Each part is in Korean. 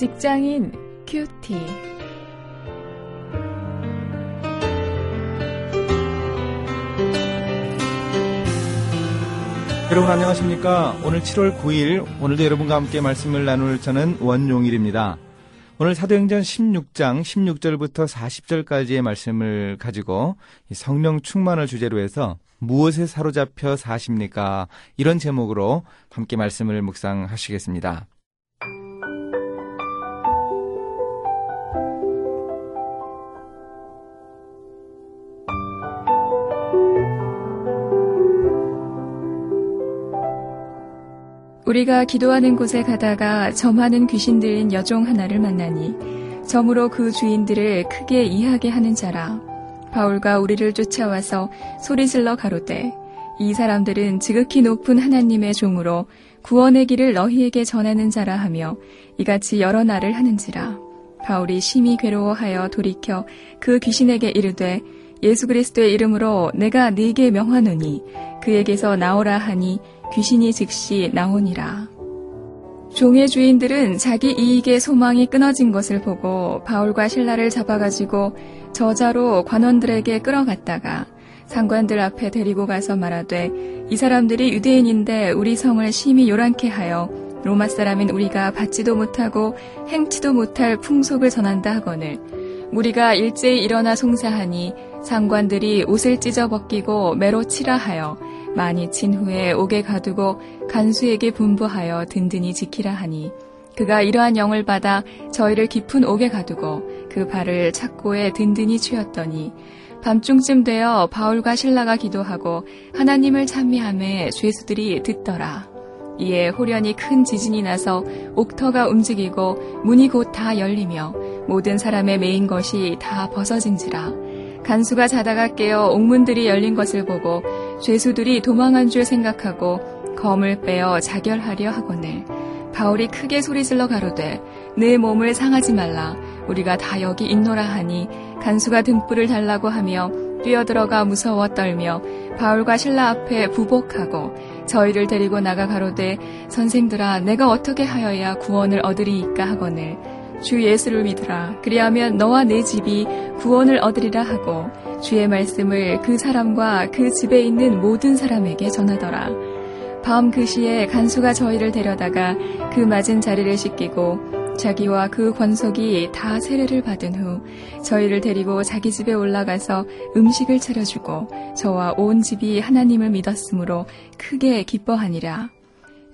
직장인 큐티. 여러분 안녕하십니까? 오늘 7월 9일 오늘도 여러분과 함께 말씀을 나눌 저는 원용일입니다. 오늘 사도행전 16장 16절부터 40절까지의 말씀을 가지고 성령 충만을 주제로 해서 무엇에 사로잡혀 사십니까? 이런 제목으로 함께 말씀을 묵상하시겠습니다. 우리가 기도하는 곳에 가다가 점하는 귀신 들린 여종 하나를 만나니 점으로 그 주인들을 크게 이해하게 하는 자라. 바울과 우리를 쫓아와서 소리질러 가로되 이 사람들은 지극히 높은 하나님의 종으로 구원의 길을 너희에게 전하는 자라 하며 이같이 여러 날을 하는지라. 바울이 심히 괴로워하여 돌이켜 그 귀신에게 이르되 예수 그리스도의 이름으로 내가 네게 명하노니 그에게서 나오라 하니 귀신이 즉시 나오니라. 종의 주인들은 자기 이익의 소망이 끊어진 것을 보고 바울과 신라를 잡아가지고 저자로 관원들에게 끌어갔다가 상관들 앞에 데리고 가서 말하되 이 사람들이 유대인인데 우리 성을 심히 요란케 하여 로마 사람인 우리가 받지도 못하고 행치도 못할 풍속을 전한다 하거늘 무리가 일제히 일어나 송사하니 상관들이 옷을 찢어 벗기고 매로 치라 하여 많이 친 후에 옥에 가두고 간수에게 분부하여 든든히 지키라 하니 그가 이러한 영을 받아 저희를 깊은 옥에 가두고 그 발을 착고에 든든히 취었더니 밤중쯤 되어 바울과 신라가 기도하고 하나님을 찬미함에 죄수들이 듣더라. 이에 호련히 큰 지진이 나서 옥터가 움직이고 문이 곧 다 열리며 모든 사람의 메인 것이 다 벗어진지라. 간수가 자다가 깨어 옥문들이 열린 것을 보고 죄수들이 도망한 줄 생각하고 검을 빼어 자결하려 하거늘 바울이 크게 소리질러 가로되 내 몸을 상하지 말라. 우리가 다 여기 있노라 하니 간수가 등불을 달라고 하며 뛰어들어가 무서워 떨며 바울과 신라 앞에 부복하고 저희를 데리고 나가 가로되 선생들아 내가 어떻게 하여야 구원을 얻으리이까 하거늘 주 예수를 믿으라. 그리하면 너와 내 집이 구원을 얻으리라 하고 주의 말씀을 그 사람과 그 집에 있는 모든 사람에게 전하더라. 밤 그 시에 간수가 저희를 데려다가 그 맞은 자리를 씻기고 자기와 그 권속이 다 세례를 받은 후 저희를 데리고 자기 집에 올라가서 음식을 차려주고 저와 온 집이 하나님을 믿었으므로 크게 기뻐하니라.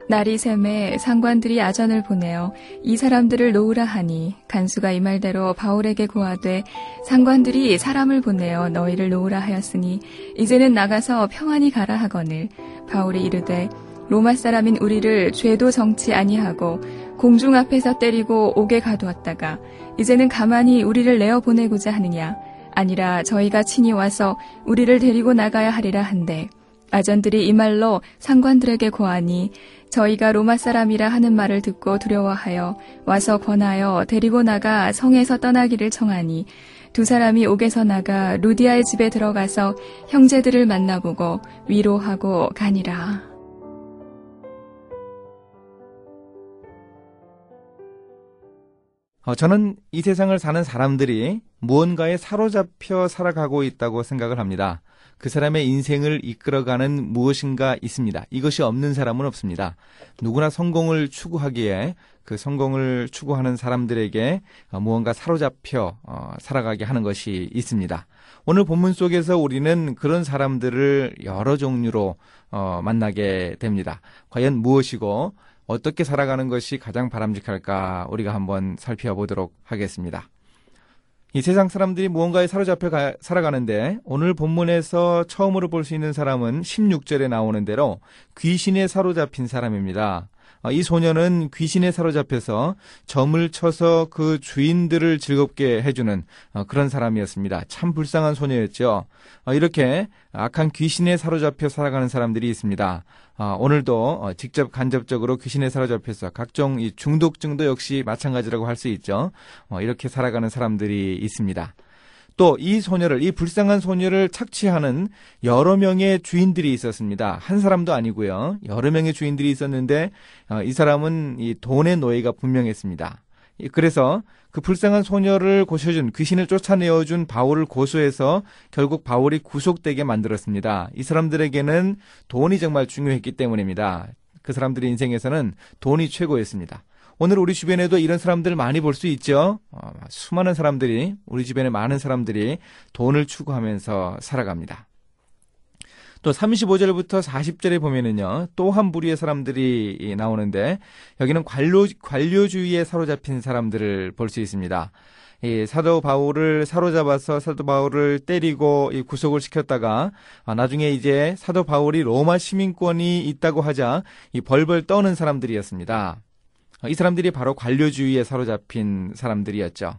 날이 샘에 상관들이 아전을 보내어 이 사람들을 놓으라 하니 간수가 이 말대로 바울에게 고하되 상관들이 사람을 보내어 너희를 놓으라 하였으니 이제는 나가서 평안히 가라 하거늘. 바울이 이르되 로마 사람인 우리를 죄도 정치 아니하고 공중 앞에서 때리고 옥에 가두었다가 이제는 가만히 우리를 내어 보내고자 하느냐? 아니라 저희가 친히 와서 우리를 데리고 나가야 하리라 한데 아전들이 이 말로 상관들에게 고하니 저희가 로마 사람이라 하는 말을 듣고 두려워하여 와서 권하여 데리고 나가 성에서 떠나기를 청하니 두 사람이 옥에서 나가 루디아의 집에 들어가서 형제들을 만나보고 위로하고 가니라. 어, 저는 이 세상을 사는 사람들이 무언가에 사로잡혀 살아가고 있다고 생각을 합니다. 그 사람의 인생을 이끌어가는 무엇인가 있습니다. 이것이 없는 사람은 없습니다. 누구나 성공을 추구하기에 그 성공을 추구하는 사람들에게 어, 무언가 사로잡혀 어, 살아가게 하는 것이 있습니다. 오늘 본문 속에서 우리는 그런 사람들을 여러 종류로 어, 만나게 됩니다. 과연 무엇이고 어떻게 살아가는 것이 가장 바람직할까 우리가 한번 살펴보도록 하겠습니다. 이 세상 사람들이 무언가에 사로잡혀 가, 살아가는데 오늘 본문에서 처음으로 볼 수 있는 사람은 16절에 나오는 대로 귀신에 사로잡힌 사람입니다. 어, 이 소녀는 귀신에 사로잡혀서 점을 쳐서 그 주인들을 즐겁게 해주는 어, 그런 사람이었습니다. 참 불쌍한 소녀였죠. 어, 이렇게 악한 귀신에 사로잡혀 살아가는 사람들이 있습니다. 오늘도 직접 간접적으로 귀신에 사로잡혀서 각종 중독증도 역시 마찬가지라고 할 수 있죠. 이렇게 살아가는 사람들이 있습니다. 또 이 소녀를 이 불쌍한 소녀를 착취하는 여러 명의 주인들이 있었습니다. 한 사람도 아니고요. 여러 명의 주인들이 있었는데 어, 이 사람은 이 돈의 노예가 분명했습니다. 그래서 그 불쌍한 소녀를 고쳐준 귀신을 쫓아내어준 바울을 고소해서 결국 바울이 구속되게 만들었습니다. 이 사람들에게는 돈이 정말 중요했기 때문입니다. 그 사람들의 인생에서는 돈이 최고였습니다. 오늘 우리 주변에도 이런 사람들 많이 볼 수 있죠. 어, 수많은 사람들이 우리 주변에 많은 사람들이 돈을 추구하면서 살아갑니다. 또 35절부터 40절에 보면은요, 또 한 부류의 사람들이 나오는데, 여기는 관료, 관료주의에 사로잡힌 사람들을 볼 수 있습니다. 이 사도 바울을 사로잡아서 사도 바울을 때리고 이 구속을 시켰다가 아, 나중에 이제 사도 바울이 로마 시민권이 있다고 하자 이 벌벌 떠는 사람들이었습니다. 이 사람들이 바로 관료주의에 사로잡힌 사람들이었죠.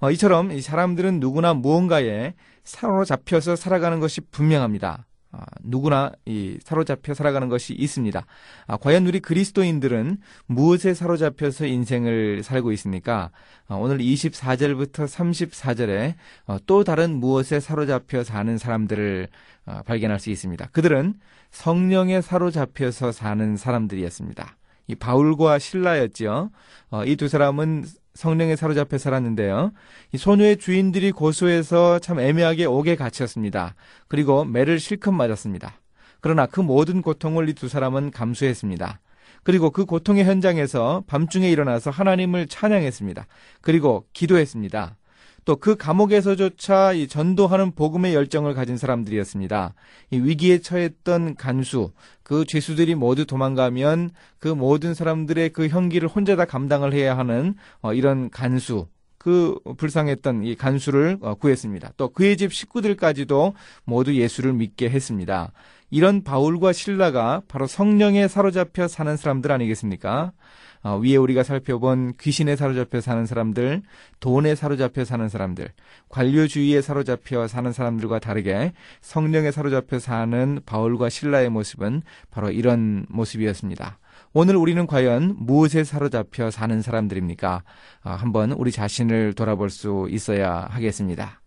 어, 이처럼 이 사람들은 누구나 무언가에 사로잡혀서 살아가는 것이 분명합니다. 아, 누구나 이 사로잡혀 살아가는 것이 있습니다. 아, 과연 우리 그리스도인들은 무엇에 사로잡혀서 인생을 살고 있습니까? 아, 오늘 24절부터 34절에 어, 또 다른 무엇에 사로잡혀 사는 사람들을 어, 발견할 수 있습니다. 그들은 성령에 사로잡혀서 사는 사람들이었습니다. 이 바울과 신라였지요. 어, 이 두 사람은 성령에 사로잡혀 살았는데요. 이 소녀의 주인들이 고소해서 참 애매하게 옥에 갇혔습니다. 그리고 매를 실컷 맞았습니다. 그러나 그 모든 고통을 이 두 사람은 감수했습니다. 그리고 그 고통의 현장에서 밤중에 일어나서 하나님을 찬양했습니다. 그리고 기도했습니다. 또 그 감옥에서조차 이 전도하는 복음의 열정을 가진 사람들이었습니다. 이 위기에 처했던 간수, 그 죄수들이 모두 도망가면 그 모든 사람들의 그 형기를 혼자 다 감당을 해야 하는 어, 이런 간수, 그 불쌍했던 이 간수를 어, 구했습니다. 또 그의 집 식구들까지도 모두 예수를 믿게 했습니다. 이런 바울과 신라가 바로 성령에 사로잡혀 사는 사람들 아니겠습니까? 어, 위에 우리가 살펴본 귀신에 사로잡혀 사는 사람들, 돈에 사로잡혀 사는 사람들, 관료주의에 사로잡혀 사는 사람들과 다르게 성령에 사로잡혀 사는 바울과 신라의 모습은 바로 이런 모습이었습니다. 오늘 우리는 과연 무엇에 사로잡혀 사는 사람들입니까? 어, 한번 우리 자신을 돌아볼 수 있어야 하겠습니다.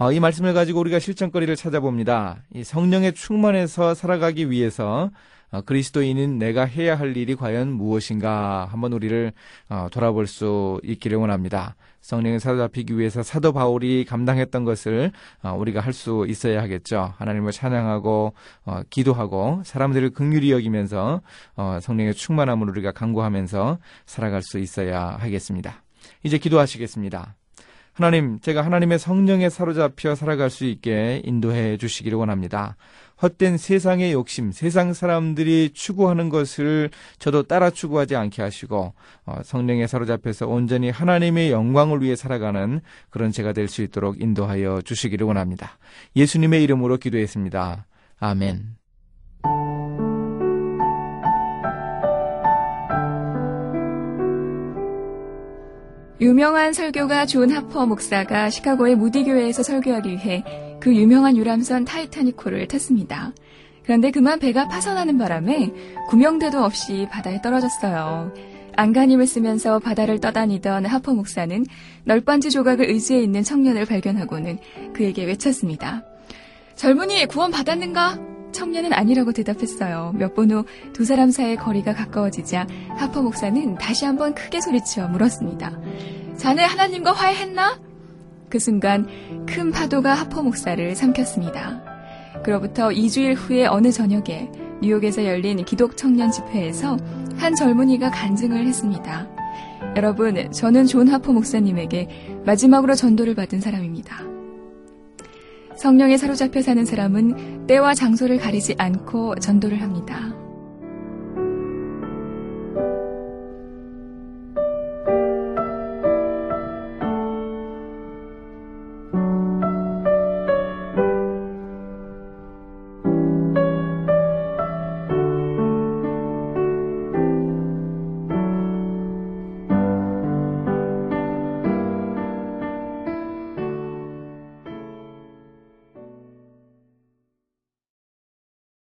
어, 이 말씀을 가지고 우리가 실천거리를 찾아봅니다. 이 성령의 충만해서 살아가기 위해서 어, 그리스도인인 내가 해야 할 일이 과연 무엇인가 한번 우리를 어, 돌아볼 수 있기를 원합니다. 성령에 사로잡히기 위해서 사도 바울이 감당했던 것을 어, 우리가 할 수 있어야 하겠죠. 하나님을 찬양하고 기도하고 사람들을 극률히 여기면서 성령의 충만함을 우리가 강구하면서 살아갈 수 있어야 하겠습니다. 이제 기도하시겠습니다. 하나님, 제가 하나님의 성령에 사로잡혀 살아갈 수 있게 인도해 주시기를 원합니다. 헛된 세상의 욕심, 세상 사람들이 추구하는 것을 저도 따라 추구하지 않게 하시고 어, 성령에 사로잡혀서 온전히 하나님의 영광을 위해 살아가는 그런 제가 될 수 있도록 인도하여 주시기를 원합니다. 예수님의 이름으로 기도했습니다. 아멘. 유명한 설교가 존 하퍼 목사가 시카고의 무디교회에서 설교하기 위해 그 유명한 유람선 타이타니코를 탔습니다. 그런데 그만 배가 파손하는 바람에 구명대도 없이 바다에 떨어졌어요. 안간힘을 쓰면서 바다를 떠다니던 하퍼 목사는 널빤지 조각을 의지해 있는 청년을 발견하고는 그에게 외쳤습니다. 젊은이 구원 받았는가? 청년은 아니라고 대답했어요. 몇분후두 사람 사이의 거리가 가까워지자 하퍼 목사는 다시 한번 크게 소리쳐 물었습니다. 자네 하나님과 화해했나? 그 순간 큰 파도가 하퍼 목사를 삼켰습니다. 그로부터 2주일 후에 어느 저녁에 뉴욕에서 열린 기독 청년 집회에서 한 젊은이가 간증을 했습니다. 여러분, 저는 존 하퍼 목사님에게 마지막으로 전도를 받은 사람입니다. 성령에 사로잡혀 사는 사람은 때와 장소를 가리지 않고 전도를 합니다.